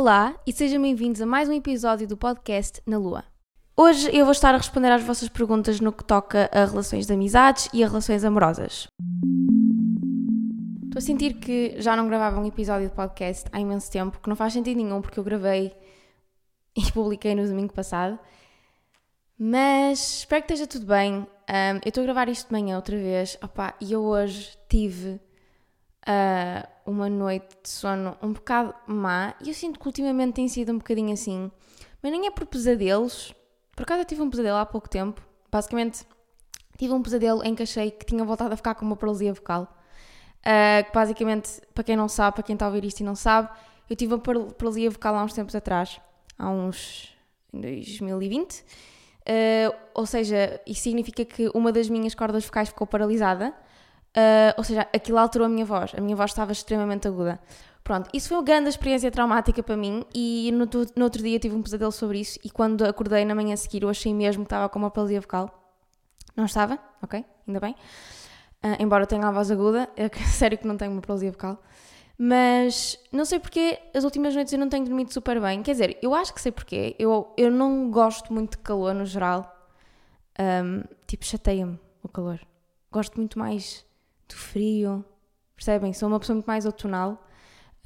Olá e sejam bem-vindos a mais um episódio do podcast Na Lua. Hoje eu vou estar a responder às vossas perguntas no que toca a relações de amizades e a relações amorosas. Estou a sentir que já não gravava um episódio de podcast há imenso tempo, que não faz sentido nenhum porque eu gravei e publiquei no domingo passado. Mas espero que esteja tudo bem. Um, eu estou a gravar isto de manhã outra vez Opa, e eu hoje tive uh, uma noite de sono um bocado má e eu sinto que ultimamente tem sido um bocadinho assim. Mas nem é por pesadelos. Por acaso eu tive um pesadelo há pouco tempo. Basicamente, tive um pesadelo em que achei que tinha voltado a ficar com uma paralisia vocal. Uh, basicamente, para quem não sabe, para quem está a ouvir isto e não sabe, eu tive uma paralisia vocal há uns tempos atrás. Há uns. em 2020 Uh, ou seja, isso significa que uma das minhas cordas vocais ficou paralisada. Uh, ou seja, aquilo alterou a minha voz. A minha voz estava extremamente aguda. Pronto, isso foi uma grande experiência traumática para mim e no, no, outro dia tive um pesadelo sobre isso e quando acordei na manhã a seguir eu achei mesmo que estava com uma paralisia vocal. Não estava, ok, ainda bem. Uh, embora tenha a voz aguda, é sério que não tenho uma paralisia vocal. Mas não sei porque as últimas noites eu não tenho dormido super bem. Quer dizer, eu acho que sei porquê. Eu, eu não gosto muito de calor no geral. Um, tipo, chateia-me o calor. Gosto muito mais do frio. Percebem? Sou uma pessoa muito mais outonal.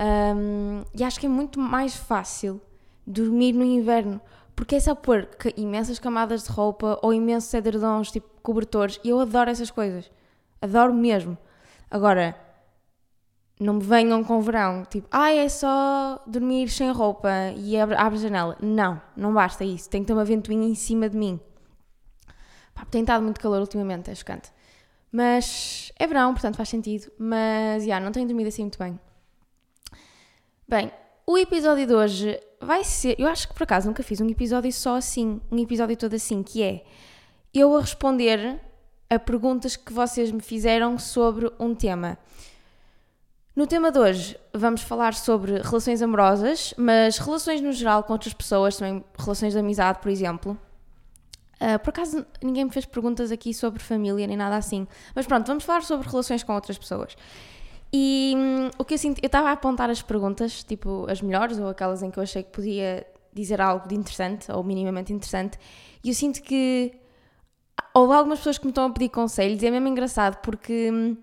Um, e acho que é muito mais fácil dormir no inverno. Porque é só pôr imensas camadas de roupa ou imensos edredons, tipo cobertores. E eu adoro essas coisas. Adoro mesmo. Agora, não me venham com verão, tipo, ah, é só dormir sem roupa e abre, abre a janela. Não, não basta isso. Tem que ter uma ventoinha em cima de mim. Pá, tem estado muito calor ultimamente, é chocante. Mas é verão, portanto faz sentido. Mas, já, yeah, não tenho dormido assim muito bem. Bem, o episódio de hoje vai ser. Eu acho que por acaso nunca fiz um episódio só assim, um episódio todo assim, que é eu a responder a perguntas que vocês me fizeram sobre um tema. No tema de hoje vamos falar sobre relações amorosas, mas relações no geral com outras pessoas, também relações de amizade, por exemplo. Uh, por acaso ninguém me fez perguntas aqui sobre família nem nada assim, mas pronto, vamos falar sobre relações com outras pessoas. E hum, o que eu sinto, eu estava a apontar as perguntas, tipo as melhores ou aquelas em que eu achei que podia dizer algo de interessante ou minimamente interessante, e eu sinto que houve algumas pessoas que me estão a pedir conselhos e é mesmo engraçado porque hum,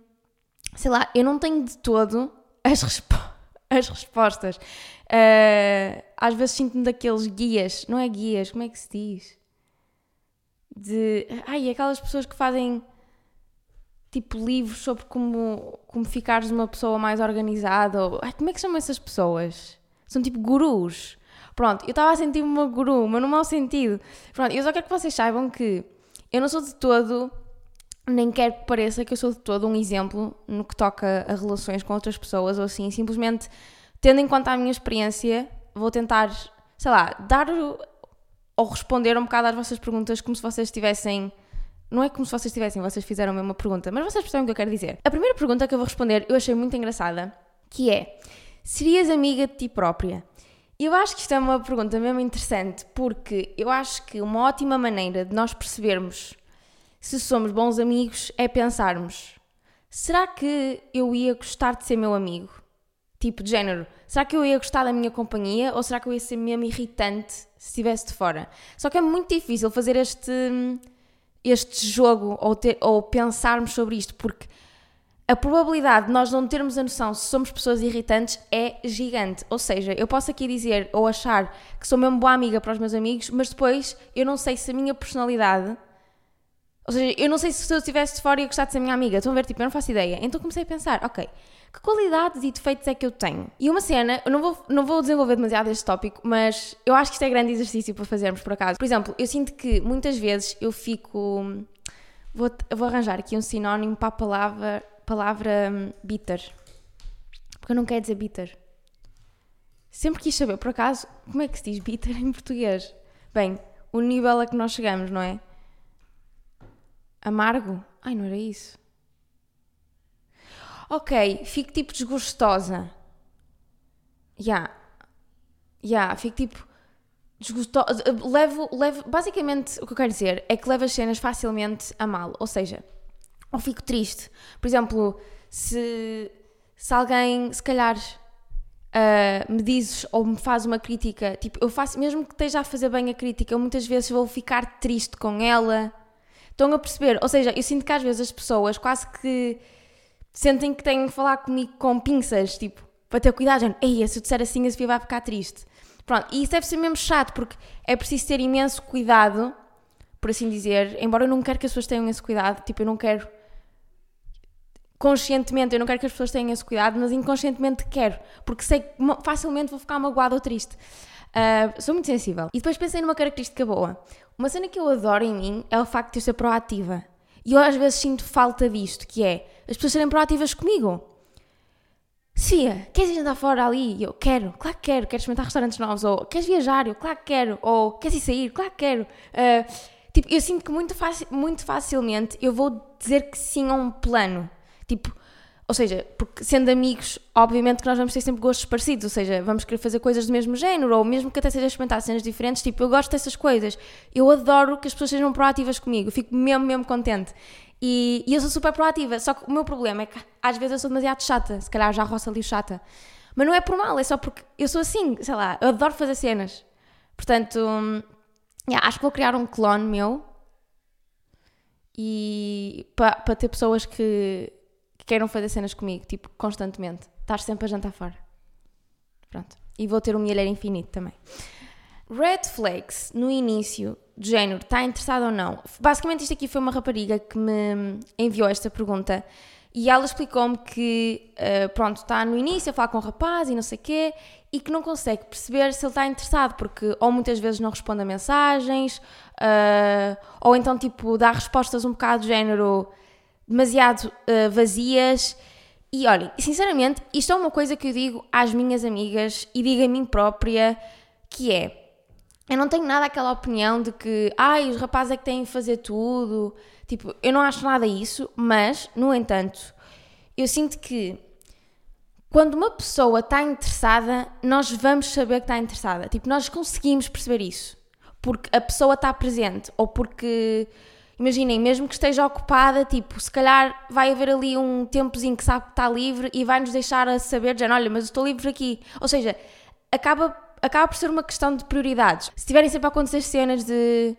sei lá, eu não tenho de todo as, respo as respostas. Uh, às vezes sinto-me daqueles guias, não é guias, como é que se diz? De. Ai, aquelas pessoas que fazem tipo livros sobre como, como ficares uma pessoa mais organizada. Ou, ai, como é que chamam essas pessoas? São tipo gurus. Pronto, eu estava a sentir-me uma guru, mas no mau sentido. Pronto, eu só quero que vocês saibam que eu não sou de todo nem quero que pareça que eu sou de todo um exemplo no que toca a relações com outras pessoas ou assim, simplesmente tendo em conta a minha experiência, vou tentar, sei lá, dar ou responder um bocado às vossas perguntas como se vocês estivessem. Não é como se vocês tivessem, vocês fizeram a mesma pergunta, mas vocês percebem o que eu quero dizer. A primeira pergunta que eu vou responder eu achei muito engraçada, que é: serias amiga de ti própria? Eu acho que isto é uma pergunta mesmo interessante, porque eu acho que uma ótima maneira de nós percebermos se somos bons amigos, é pensarmos: será que eu ia gostar de ser meu amigo? Tipo, de género, será que eu ia gostar da minha companhia ou será que eu ia ser mesmo irritante se estivesse de fora? Só que é muito difícil fazer este, este jogo ou, ter, ou pensarmos sobre isto, porque a probabilidade de nós não termos a noção se somos pessoas irritantes é gigante. Ou seja, eu posso aqui dizer ou achar que sou mesmo boa amiga para os meus amigos, mas depois eu não sei se a minha personalidade ou seja, eu não sei se eu estivesse de fora ia gostar de ser minha amiga. Estão a ver? Tipo, eu não faço ideia. Então comecei a pensar, ok, que qualidades e defeitos é que eu tenho? E uma cena, eu não vou, não vou desenvolver demasiado este tópico, mas eu acho que isto é grande exercício para fazermos por acaso. Por exemplo, eu sinto que muitas vezes eu fico. Vou, vou arranjar aqui um sinónimo para a palavra, palavra um, bitter. Porque eu não quero dizer bitter. Sempre quis saber, por acaso, como é que se diz bitter em português? Bem, o nível a que nós chegamos, não é? Amargo? Ai, não era isso. Ok, fico tipo desgostosa. Já. Yeah. Já, yeah, fico tipo desgostosa. Levo, levo. Basicamente, o que eu quero dizer é que levo as cenas facilmente a mal. Ou seja, ou fico triste. Por exemplo, se, se alguém, se calhar, uh, me dizes ou me faz uma crítica, tipo, eu faço, mesmo que esteja a fazer bem a crítica, eu muitas vezes vou ficar triste com ela. Estão a perceber? Ou seja, eu sinto que às vezes as pessoas quase que sentem que têm que falar comigo com pinças, tipo, para ter cuidado, gente, ei, se eu disser assim a Sofia vai ficar triste. Pronto, e isso deve ser mesmo chato, porque é preciso ter imenso cuidado, por assim dizer, embora eu não quero que as pessoas tenham esse cuidado, tipo, eu não quero conscientemente, eu não quero que as pessoas tenham esse cuidado, mas inconscientemente quero, porque sei que facilmente vou ficar magoada ou triste. Uh, sou muito sensível. E depois pensei numa característica boa. Uma cena que eu adoro em mim é o facto de eu ser proativa. E eu às vezes sinto falta disto, que é as pessoas serem proativas comigo. Sofia, queres ir jantar fora ali? Eu, quero, claro que quero. Queres experimentar restaurantes novos? Ou, queres viajar? Eu, claro que quero. Ou, queres ir sair? Claro que quero. Uh, tipo, eu sinto que muito, muito facilmente eu vou dizer que sim a um plano. Tipo, ou seja, porque sendo amigos, obviamente que nós vamos ter sempre gostos parecidos, ou seja, vamos querer fazer coisas do mesmo género, ou mesmo que até seja experimentar cenas diferentes, tipo, eu gosto dessas coisas. Eu adoro que as pessoas sejam proativas comigo, eu fico mesmo, mesmo contente. E, e eu sou super proativa, só que o meu problema é que às vezes eu sou demasiado chata, se calhar já roça ali chata. Mas não é por mal, é só porque eu sou assim, sei lá, eu adoro fazer cenas. Portanto, yeah, acho que vou criar um clone meu e para pa ter pessoas que que queiram fazer cenas comigo, tipo, constantemente. Estar sempre a jantar fora. Pronto. E vou ter um milheiro infinito também. Red flags no início, do género, está interessado ou não? Basicamente, isto aqui foi uma rapariga que me enviou esta pergunta e ela explicou-me que, uh, pronto, está no início a falar com o rapaz e não sei o quê e que não consegue perceber se ele está interessado porque ou muitas vezes não responde a mensagens uh, ou então, tipo, dá respostas um bocado do género demasiado uh, vazias. E olhem, sinceramente, isto é uma coisa que eu digo às minhas amigas e digo a mim própria, que é, eu não tenho nada aquela opinião de que, ai, os rapazes é que têm que fazer tudo. Tipo, eu não acho nada isso, mas, no entanto, eu sinto que quando uma pessoa está interessada, nós vamos saber que está interessada. Tipo, nós conseguimos perceber isso. Porque a pessoa está presente ou porque imaginem, mesmo que esteja ocupada, tipo, se calhar vai haver ali um tempozinho que sabe que está livre e vai-nos deixar a saber, já, olha, mas estou livre aqui. Ou seja, acaba, acaba por ser uma questão de prioridades. Se tiverem sempre a acontecer cenas de,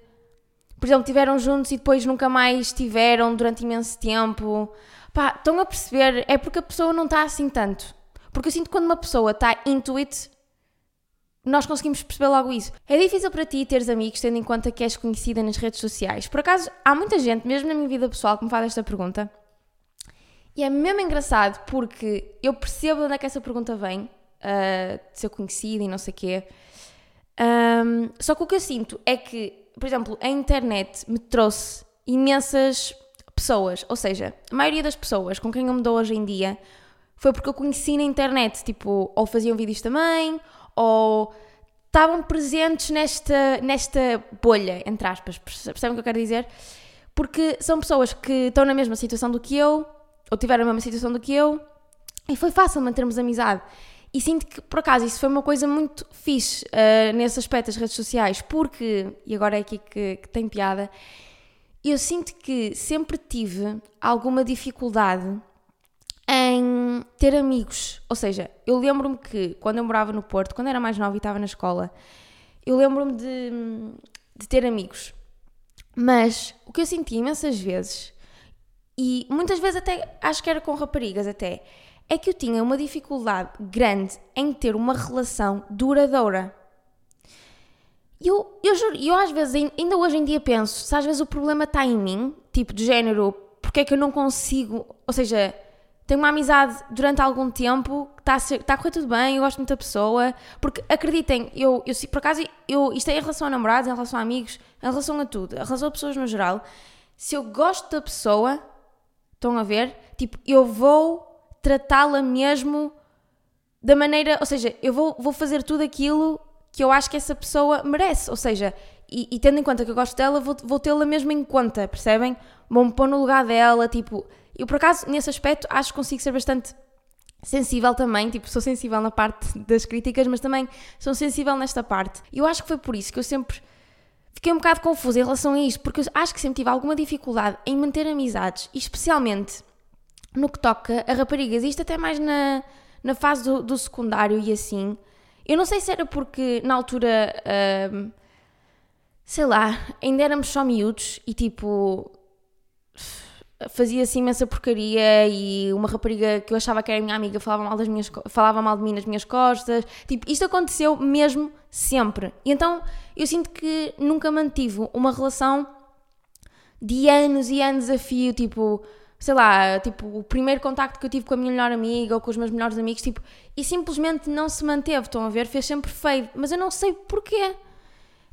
por exemplo, tiveram juntos e depois nunca mais estiveram durante imenso tempo, pá, estão a perceber, é porque a pessoa não está assim tanto. Porque eu sinto que quando uma pessoa está into it, nós conseguimos perceber logo isso. É difícil para ti teres amigos, tendo em conta que és conhecida nas redes sociais. Por acaso, há muita gente, mesmo na minha vida pessoal, que me faz esta pergunta. E é mesmo engraçado porque eu percebo de onde é que essa pergunta vem, uh, de ser conhecida e não sei o quê. Um, só que o que eu sinto é que, por exemplo, a internet me trouxe imensas pessoas. Ou seja, a maioria das pessoas com quem eu me dou hoje em dia foi porque eu conheci na internet. Tipo, ou faziam vídeos também, ou estavam presentes nesta, nesta bolha, entre aspas, percebem o que eu quero dizer? Porque são pessoas que estão na mesma situação do que eu, ou tiveram a mesma situação do que eu, e foi fácil mantermos amizade. E sinto que, por acaso, isso foi uma coisa muito fixe uh, nesse aspecto das redes sociais, porque, e agora é aqui que, que tem piada, eu sinto que sempre tive alguma dificuldade em ter amigos. Ou seja, eu lembro-me que quando eu morava no Porto, quando era mais nova e estava na escola, eu lembro-me de, de ter amigos. Mas o que eu senti imensas vezes, e muitas vezes até acho que era com raparigas até, é que eu tinha uma dificuldade grande em ter uma relação duradoura. Eu, eu juro, eu às vezes, ainda hoje em dia penso, se às vezes o problema está em mim, tipo de género, porque é que eu não consigo, ou seja, tenho uma amizade durante algum tempo, está a, ser, está a correr tudo bem, eu gosto muito da pessoa, porque acreditem, eu, eu por acaso, eu, isto é em relação a namorados, em relação a amigos, em relação a tudo, em relação a pessoas no geral, se eu gosto da pessoa, estão a ver, tipo, eu vou tratá-la mesmo da maneira, ou seja, eu vou, vou fazer tudo aquilo que eu acho que essa pessoa merece, ou seja, e, e tendo em conta que eu gosto dela, vou, vou tê-la mesmo em conta, percebem? Vou-me pôr no lugar dela, tipo, eu, por acaso, nesse aspecto, acho que consigo ser bastante sensível também, tipo, sou sensível na parte das críticas, mas também sou sensível nesta parte. E eu acho que foi por isso que eu sempre fiquei um bocado confusa em relação a isto, porque eu acho que sempre tive alguma dificuldade em manter amizades, especialmente no que toca a raparigas, isto até mais na, na fase do, do secundário e assim, eu não sei se era porque na altura, sei lá, ainda éramos só miúdos e tipo fazia-se imensa porcaria e uma rapariga que eu achava que era minha amiga falava mal, das minhas, falava mal de mim nas minhas costas. Tipo, isto aconteceu mesmo sempre. E então eu sinto que nunca mantive uma relação de anos e anos a fio, tipo, sei lá, tipo, o primeiro contacto que eu tive com a minha melhor amiga ou com os meus melhores amigos, tipo, e simplesmente não se manteve, estão a ver? Fez sempre feio, mas eu não sei porquê.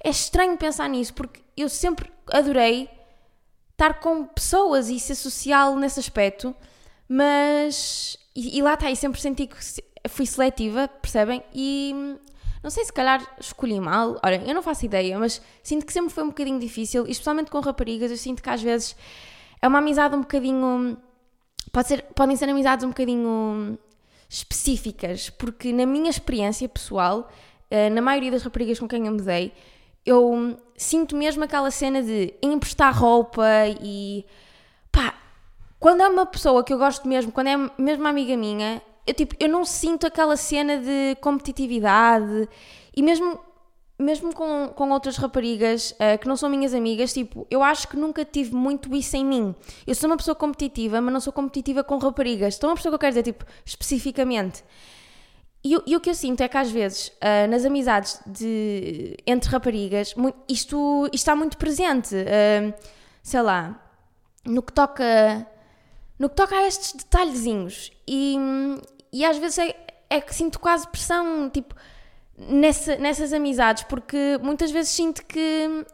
É estranho pensar nisso, porque eu sempre adorei estar com pessoas e ser social nesse aspecto, mas. E, e lá está, e sempre senti que fui seletiva, percebem? E não sei se calhar escolhi mal, olha, eu não faço ideia, mas sinto que sempre foi um bocadinho difícil, especialmente com raparigas, eu sinto que às vezes é uma amizade um bocadinho. Pode ser, podem ser amizades um bocadinho específicas, porque na minha experiência pessoal, eh, na maioria das raparigas com quem eu me dei, eu sinto mesmo aquela cena de emprestar roupa e pá, quando é uma pessoa que eu gosto mesmo, quando é mesmo uma amiga minha, eu, tipo, eu não sinto aquela cena de competitividade e mesmo, mesmo com, com outras raparigas uh, que não são minhas amigas, tipo, eu acho que nunca tive muito isso em mim. Eu sou uma pessoa competitiva, mas não sou competitiva com raparigas. Então, uma pessoa que eu quero dizer, tipo, especificamente. E, e, o que eu sinto é que às vezes uh, nas amizades de, entre raparigas isto, isto está muito presente. Uh, sei lá, no que toca no que toca a estes detalhezinhos. E, e às vezes é, é que sinto quase pressão, tipo, nessa, nessas amizades, porque muitas vezes sinto que,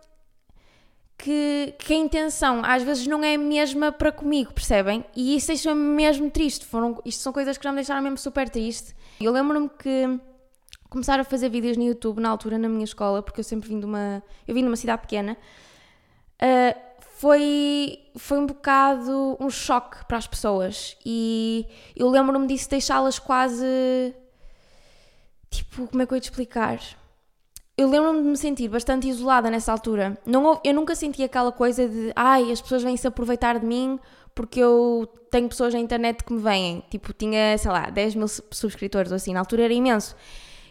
que, que, a intenção às vezes não é a mesma para comigo, percebem? E isso deixa-me mesmo triste. Foram, isto são coisas que já me deixaram mesmo super triste. Eu lembro-me que começaram a fazer vídeos no YouTube na altura na minha escola, porque eu sempre vim de uma. Eu vim de uma cidade pequena. Uh, foi, foi um bocado um choque para as pessoas e eu lembro-me disso deixá-las quase tipo, como é que eu ia te explicar? Eu lembro-me de me sentir bastante isolada nessa altura. Não, eu nunca senti aquela coisa de ai, as pessoas vêm se aproveitar de mim porque eu tenho pessoas na internet que me veem. Tipo, tinha, sei lá, 10 mil subscritores ou assim, na altura era imenso.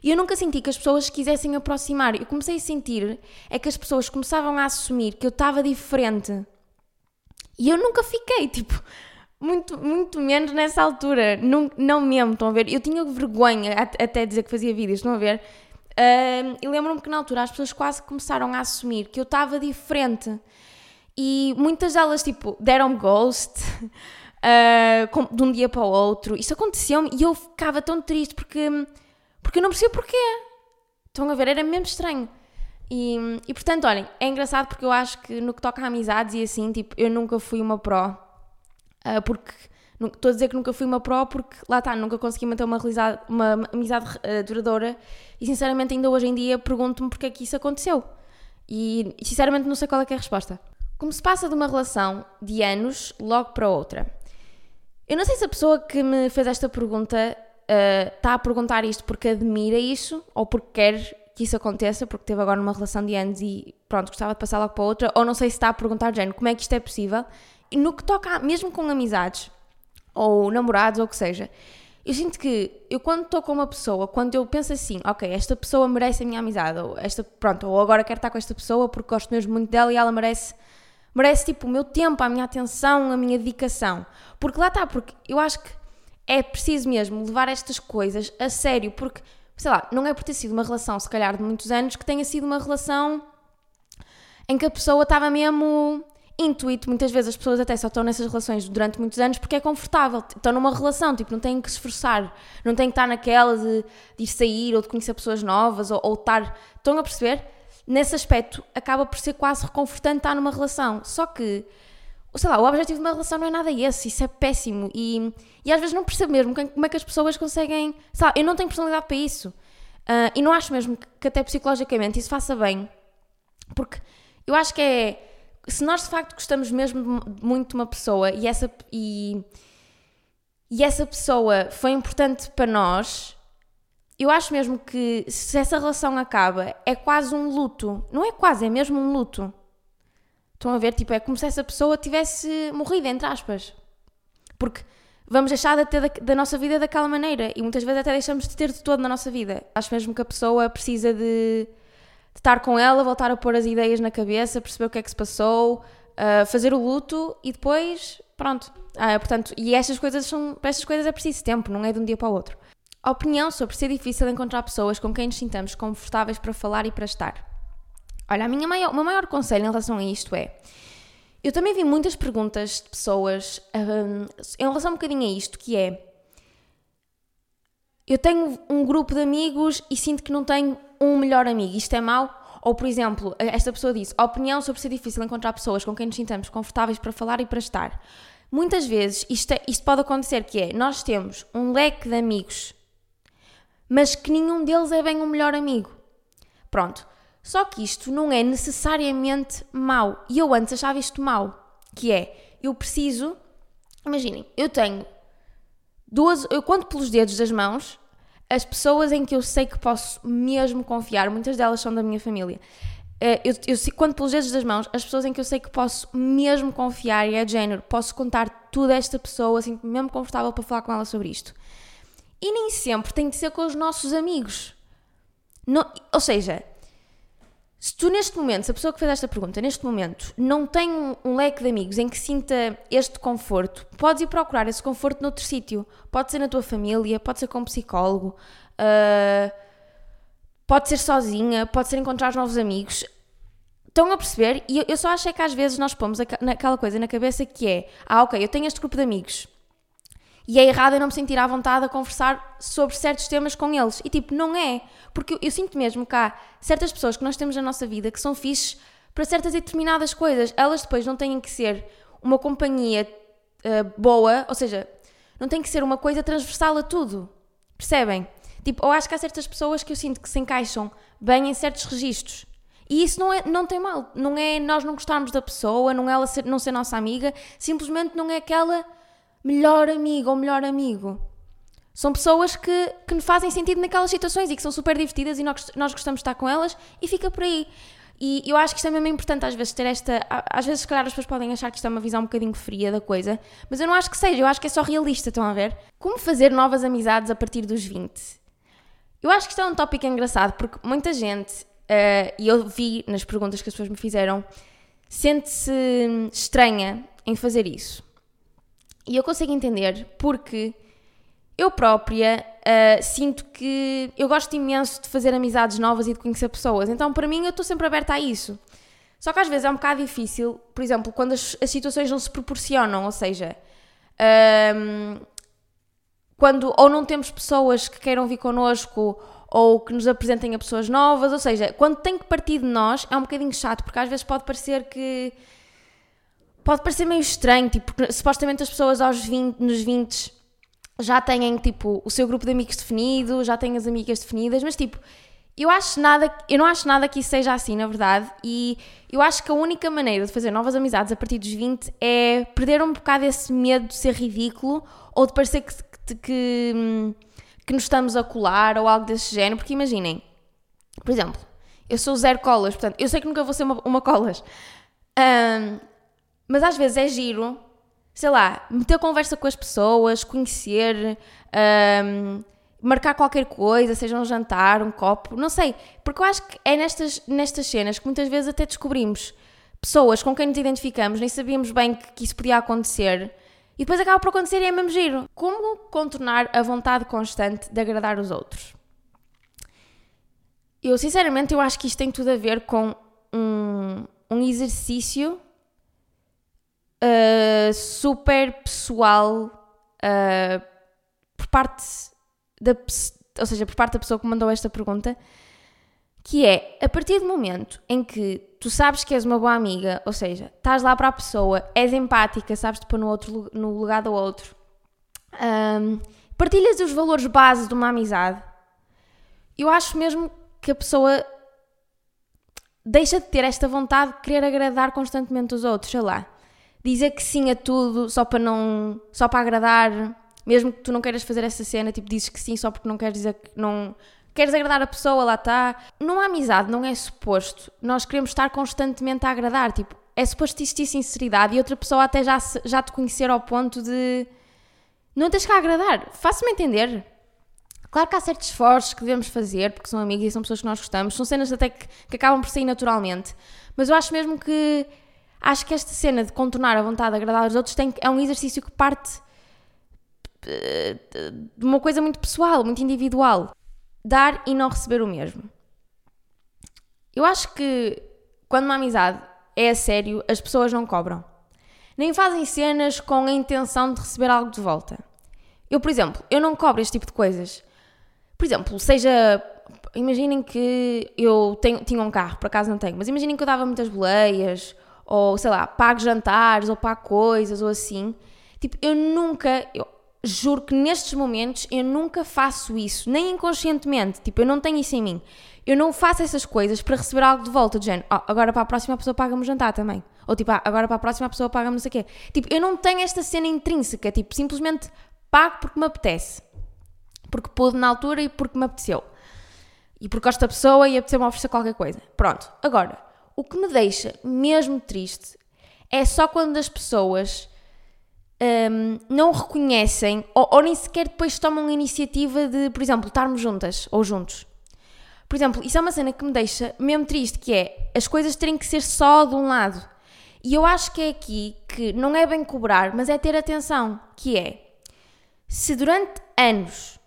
E eu nunca senti que as pessoas quisessem aproximar. Eu comecei a sentir é que as pessoas começavam a assumir que eu estava diferente. E eu nunca fiquei, tipo, muito, muito menos nessa altura. Não, não mesmo, estão a ver? Eu tinha vergonha até dizer que fazia vídeos, estão a ver? Uh, e lembro-me que na altura as pessoas quase começaram a assumir que eu estava diferente. E muitas delas, tipo, deram-me ghost uh, de um dia para o outro. Isso aconteceu-me e eu ficava tão triste porque, porque eu não percebo porquê. Estão a ver? Era mesmo estranho. E, e portanto, olhem, é engraçado porque eu acho que no que toca a amizades e assim, tipo, eu nunca fui uma pró. Uh, porque estou a dizer que nunca fui uma pró porque lá está, nunca consegui manter uma, uma amizade uh, duradoura e sinceramente ainda hoje em dia pergunto-me porque é que isso aconteceu. E sinceramente não sei qual é, é a resposta. Como se passa de uma relação de anos logo para outra? Eu não sei se a pessoa que me fez esta pergunta uh, está a perguntar isto porque admira isso ou porque quer que isso aconteça, porque teve agora uma relação de anos e pronto, gostava de passar logo para outra, ou não sei se está a perguntar, género, como é que isto é possível. No que toca, mesmo com amizades, ou namorados, ou o que seja, eu sinto que eu quando estou com uma pessoa, quando eu penso assim, ok, esta pessoa merece a minha amizade, ou esta, pronto, ou agora quero estar com esta pessoa porque gosto mesmo muito dela e ela merece merece tipo o meu tempo, a minha atenção, a minha dedicação. Porque lá está, porque eu acho que é preciso mesmo levar estas coisas a sério, porque, sei lá, não é por ter sido uma relação, se calhar, de muitos anos, que tenha sido uma relação em que a pessoa estava mesmo intuito. Muitas vezes as pessoas até só estão nessas relações durante muitos anos porque é confortável. Estão numa relação, tipo, não têm que se esforçar, não têm que estar naquela de, de ir sair ou de conhecer pessoas novas ou, ou estar. Estão a perceber? nesse aspecto acaba por ser quase reconfortante estar numa relação. Só que, sei lá, o objetivo de uma relação não é nada esse, isso é péssimo. E, e às vezes não percebo mesmo como é que as pessoas conseguem. Sei lá, eu não tenho personalidade para isso. Uh, e não acho mesmo que, até psicologicamente isso faça bem. Porque eu acho que é. Se nós de facto gostamos mesmo muito de uma pessoa e essa, e, e essa pessoa foi importante para nós, eu acho mesmo que se essa relação acaba, é quase um luto. Não é quase, é mesmo um luto. Estão a ver? Tipo, é como se essa pessoa tivesse morrido, entre aspas. Porque vamos deixar de ter da, da, nossa vida daquela maneira e muitas vezes até deixamos de ter de todo na nossa vida. Acho mesmo que a pessoa precisa de, de estar com ela, voltar a pôr as ideias na cabeça, perceber o que é que se passou, uh, fazer o luto e depois, pronto. Uh, portanto, e estas coisas são, para estas coisas é preciso tempo, não é de um dia para o outro. A opinião sobre ser difícil encontrar pessoas com quem nos sintamos confortáveis para falar e para estar. Olha, a minha maior, o meu maior conselho em relação a isto é eu também vi muitas perguntas de pessoas um, em relação um bocadinho a isto, que é eu tenho um grupo de amigos e sinto que não tenho um melhor amigo, isto é mau? Ou, por exemplo, esta pessoa disse, opinião sobre ser difícil encontrar pessoas com quem nos sintamos confortáveis para falar e para estar. Muitas vezes isto, é, isto pode acontecer que é, nós temos um leque de amigos, mas que nenhum deles é bem um melhor amigo. Pronto. Só que isto não é necessariamente mau. E eu antes achava isto mau. Que é, eu preciso. Imaginem, eu tenho duas. Eu conto pelos dedos das mãos as pessoas em que eu sei que posso mesmo confiar. Muitas delas são da minha família. Eh, eu, eu conto pelos dedos das mãos as pessoas em que eu sei que posso mesmo confiar e é de género, posso contar tudo a esta pessoa, assim, mesmo confortável para falar com ela sobre isto. E nem sempre tem de ser com os nossos amigos. Não, ou seja, se tu neste momento, se a pessoa que fez esta pergunta, neste momento, não tem um, um, leque de amigos em que sinta este conforto, podes ir procurar esse conforto noutro sítio. Pode ser na tua família, pode ser com um psicólogo, uh, pode ser sozinha, pode ser encontrar novos amigos. Estão a perceber? E eu, eu só acho é que às vezes nós pomos aquela coisa na cabeça que é: ah, ok, eu tenho este grupo de amigos e é errado eu não me sentir à vontade a conversar sobre certos temas com eles. E tipo, não é. Porque eu, eu sinto mesmo que há certas pessoas que nós temos na nossa vida que são fixes para certas determinadas coisas. Elas depois não têm que ser uma companhia uh, boa, ou seja, não tem que ser uma coisa transversal a tudo. Percebem? Tipo, eu acho que há certas pessoas que eu sinto que se encaixam bem em certos registros. E isso não, é, não tem mal. Não é nós não gostarmos da pessoa, não é ela ser, não ser nossa amiga, simplesmente não é aquela melhor amigo ou melhor amigo. São pessoas que, que fazem sentido naquelas situações e que são super divertidas e nós, nós gostamos de estar com elas e fica por aí. E eu acho que isto é mesmo importante às vezes ter esta. Às vezes, se calhar, as pessoas podem achar que isto é uma visão um bocadinho fria da coisa, mas eu não acho que seja, eu acho que é só realista, estão a ver? Como fazer novas amizades a partir dos 20? Eu acho que isto é um tópico engraçado porque muita gente, uh, e eu vi nas perguntas que as pessoas me fizeram, sente-se estranha em fazer isso. E eu consigo entender porque eu própria uh, sinto que eu gosto imenso de fazer amizades novas e de conhecer pessoas. Então, para mim, eu estou sempre aberta a isso. Só que às vezes é um bocado difícil, por exemplo, quando as, as situações não se proporcionam, ou seja, um, quando ou não temos pessoas que queiram vir connosco ou que nos apresentem a pessoas novas, ou seja, quando tem que partir de nós é um bocadinho chato, porque às vezes pode parecer que pode parecer meio estranho, tipo, porque supostamente as pessoas aos 20, nos 20 já têm, tipo, o seu grupo de amigos definido, já têm as amigas definidas, mas, tipo, eu acho nada, eu não acho nada que isso seja assim, na verdade, e eu acho que a única maneira de fazer novas amizades a partir dos 20 é perder um bocado esse medo de ser ridículo ou de parecer que, que, que, que nos estamos a colar ou algo desse género, porque imaginem, por exemplo, eu sou zero colas, portanto, eu sei que nunca vou ser uma, uma colas, um, mas às vezes é giro, sei lá, meter conversa com as pessoas, conhecer, um, marcar qualquer coisa, seja um jantar, um copo, não sei. Porque eu acho que é nestas, nestas cenas que muitas vezes até descobrimos pessoas com quem nos identificamos, nem sabíamos bem que, que isso podia acontecer. E depois acaba por acontecer e é mesmo giro. Como contornar a vontade constante de agradar os outros? Eu, sinceramente, eu acho que isto tem tudo a ver com um, um exercício uh, super pessoal uh, por parte da ou seja, por parte da pessoa que mandou esta pergunta, que é a partir do momento em que tu sabes que és uma boa amiga, ou seja, estás lá para a pessoa, és empática, sabes te pôr no, outro, no lugar do outro, um, partilhas os valores base de uma amizade, eu acho mesmo que a pessoa deixa de ter esta vontade de querer agradar constantemente os outros, sei lá dizer que sim a tudo só para não. só para agradar, mesmo que tu não queiras fazer essa cena, tipo, dizes que sim só porque não queres dizer que não. Queres agradar a pessoa, lá está. Numa amizade não é suposto nós queremos estar constantemente a agradar, tipo, é suposto existir sinceridade e outra pessoa até já, já te conhecer ao ponto de, Não tens que agradar. Faça-me entender. Claro que há certos esforços que devemos fazer, porque são amigos e são pessoas que nós gostamos, são cenas até que, que acabam por sair naturalmente. Mas eu acho mesmo que. Acho que esta cena de contornar a vontade de agradar aos outros tem, é um exercício que parte eh, de uma coisa muito pessoal, muito individual. Dar e não receber o mesmo. Eu acho que quando uma amizade é a sério, as pessoas não cobram. Nem fazem cenas com a intenção de receber algo de volta. Eu, por exemplo, eu não cobro este tipo de coisas. Por exemplo, seja. Imaginem que eu tenho, tinha um carro, por acaso não tenho, mas imaginem que eu dava muitas boleias, ou sei lá, pago jantares, ou pago coisas, ou assim. Tipo, eu nunca. Eu juro que nestes momentos eu nunca faço isso, nem inconscientemente. Tipo, eu não tenho isso em mim. Eu não faço essas coisas para receber algo de volta, de género, oh, agora para a próxima pessoa paga-me jantar também. Ou tipo, ah, agora para a próxima pessoa paga-me não sei o quê. Tipo, eu não tenho esta cena intrínseca, tipo, simplesmente pago porque me apetece porque pude na altura e porque me apeteceu. E porque gosto da pessoa e apeteceu-me oferecer qualquer coisa. Pronto. Agora, o que me deixa mesmo triste é só quando as pessoas um, não reconhecem ou, ou, nem sequer depois tomam a iniciativa de, por exemplo, estarmos juntas ou juntos. Por exemplo, isso é uma cena que me deixa mesmo triste, que é as coisas terem que ser só de um lado. E eu acho que é aqui que não é bem cobrar, mas é ter atenção, que é se durante anos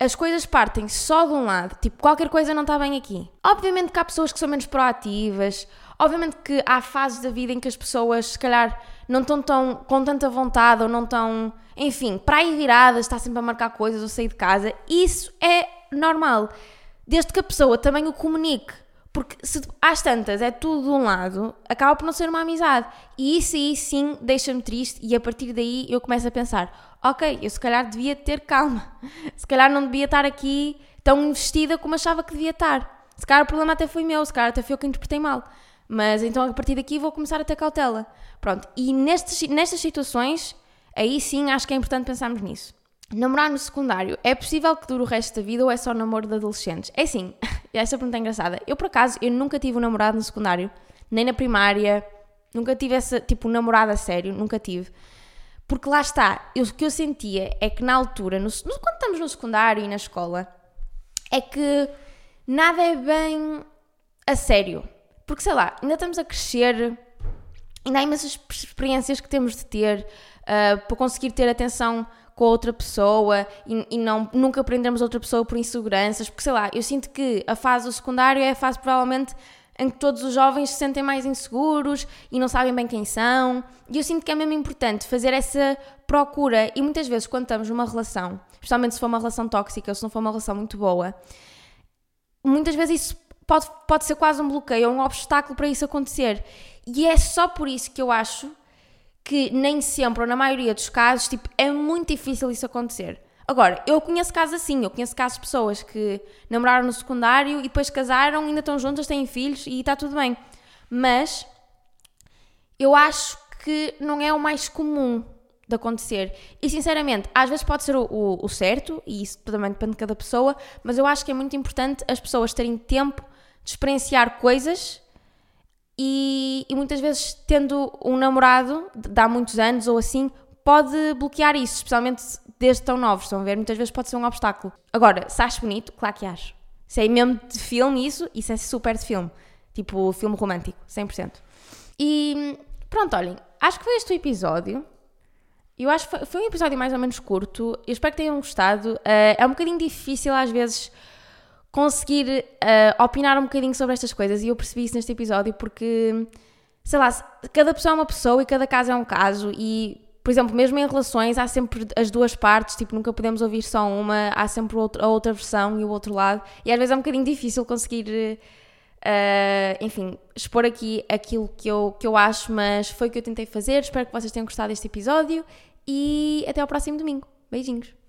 as coisas partem só de um lado, tipo, qualquer coisa não está bem aqui. Obviamente que há pessoas que são menos proativas, obviamente que há fases da vida em que as pessoas, se calhar, não estão tão, com tanta vontade ou não estão, enfim, para aí viradas, está sempre a marcar coisas ou sair de casa. Isso é normal, desde que a pessoa também o comunique. Porque se às tantas é tudo de um lado, acaba por não ser uma amizade. E isso aí sim deixa-me triste, e a partir daí eu começo a pensar: ok, eu se calhar devia ter calma, se calhar não devia estar aqui tão investida como achava que devia estar. Se calhar o problema até foi meu, se calhar até foi eu que interpretei mal. Mas então a partir daqui vou começar a ter cautela. Pronto, e nestes, nestas situações, aí sim acho que é importante pensarmos nisso. Namorar no secundário, é possível que dure o resto da vida ou é só namoro de adolescentes? É assim, essa pergunta é engraçada. Eu, por acaso, eu nunca tive um namorado no secundário, nem na primária, nunca tive essa, tipo, um namorado a sério, nunca tive. Porque lá está, eu, o que eu sentia é que na altura, no, quando estamos no secundário e na escola, é que nada é bem a sério. Porque sei lá, ainda estamos a crescer, ainda há imensas experiências que temos de ter uh, para conseguir ter atenção com a outra pessoa e, e, não, nunca prendemos outra pessoa por inseguranças, porque sei lá, eu sinto que a fase do secundário é a fase provavelmente em que todos os jovens se sentem mais inseguros e não sabem bem quem são. E eu sinto que é mesmo importante fazer essa procura. E muitas vezes, quando estamos numa relação, especialmente se for uma relação tóxica ou se não for uma relação muito boa, muitas vezes isso pode, pode ser quase um bloqueio ou um obstáculo para isso acontecer. E é só por isso que eu acho que nem sempre, ou na maioria dos casos, tipo, é muito difícil isso acontecer. Agora, eu conheço casos assim, eu conheço casos de pessoas que namoraram no secundário e depois casaram, ainda estão juntas, têm filhos e está tudo bem. Mas eu acho que não é o mais comum de acontecer. E sinceramente, às vezes pode ser o, o, o, certo, e isso também depende de cada pessoa, mas eu acho que é muito importante as pessoas terem tempo de experienciar coisas e, e, muitas vezes tendo um namorado de há muitos anos ou assim, pode bloquear isso, especialmente desde tão novos, estão a ver? Muitas vezes pode ser um obstáculo. Agora, se acho bonito, claro que acho. Se é mesmo de filme isso, isso é super de filme. Tipo, filme romântico, 100%. E pronto, olhem, acho que foi este o episódio. Eu acho que foi um episódio mais ou menos curto. Eu espero que tenham gostado. Uh, é um bocadinho difícil às vezes conseguir uh, opinar um bocadinho sobre estas coisas. E eu percebi isso neste episódio porque, sei lá, cada pessoa é uma pessoa e cada caso é um caso. E, por exemplo, mesmo em relações há sempre as duas partes, tipo, nunca podemos ouvir só uma, há sempre a outra versão e o outro lado. E às vezes é um bocadinho difícil conseguir, uh, enfim, expor aqui aquilo que eu, que eu acho, mas foi o que eu tentei fazer. Espero que vocês tenham gostado deste episódio. E até ao próximo domingo. Beijinhos!